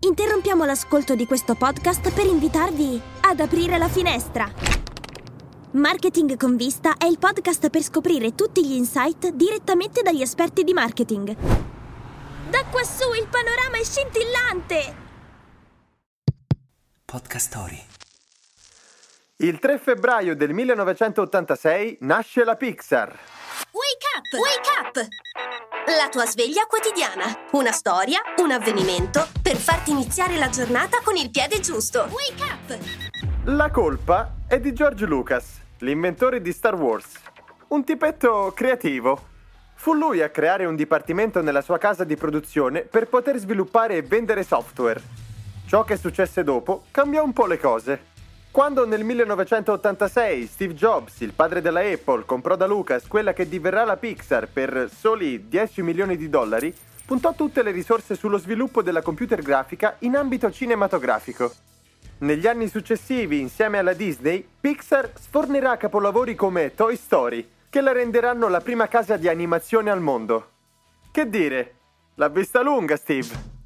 Interrompiamo l'ascolto di questo podcast per invitarvi ad aprire la finestra. Marketing con vista è il podcast per scoprire tutti gli insight direttamente dagli esperti di marketing. Da quassù il panorama è scintillante! Podcast Story. Il 3 febbraio del 1986 nasce la Pixar. Wake up! Wake up! La tua sveglia quotidiana. Una storia, un avvenimento per farti iniziare la giornata con il piede giusto. Wake up! La colpa è di George Lucas, l'inventore di Star Wars. Un tipetto creativo. Fu lui a creare un dipartimento nella sua casa di produzione per poter sviluppare e vendere software. Ciò che successe dopo cambiò un po' le cose. Quando nel 1986 Steve Jobs, il padre della Apple, comprò da Lucas quella che diverrà la Pixar per soli 10 milioni di dollari, puntò tutte le risorse sullo sviluppo della computer grafica in ambito cinematografico. Negli anni successivi, insieme alla Disney, Pixar sfornerà capolavori come Toy Story, che la renderanno la prima casa di animazione al mondo. Che dire? L'ha vista lunga, Steve!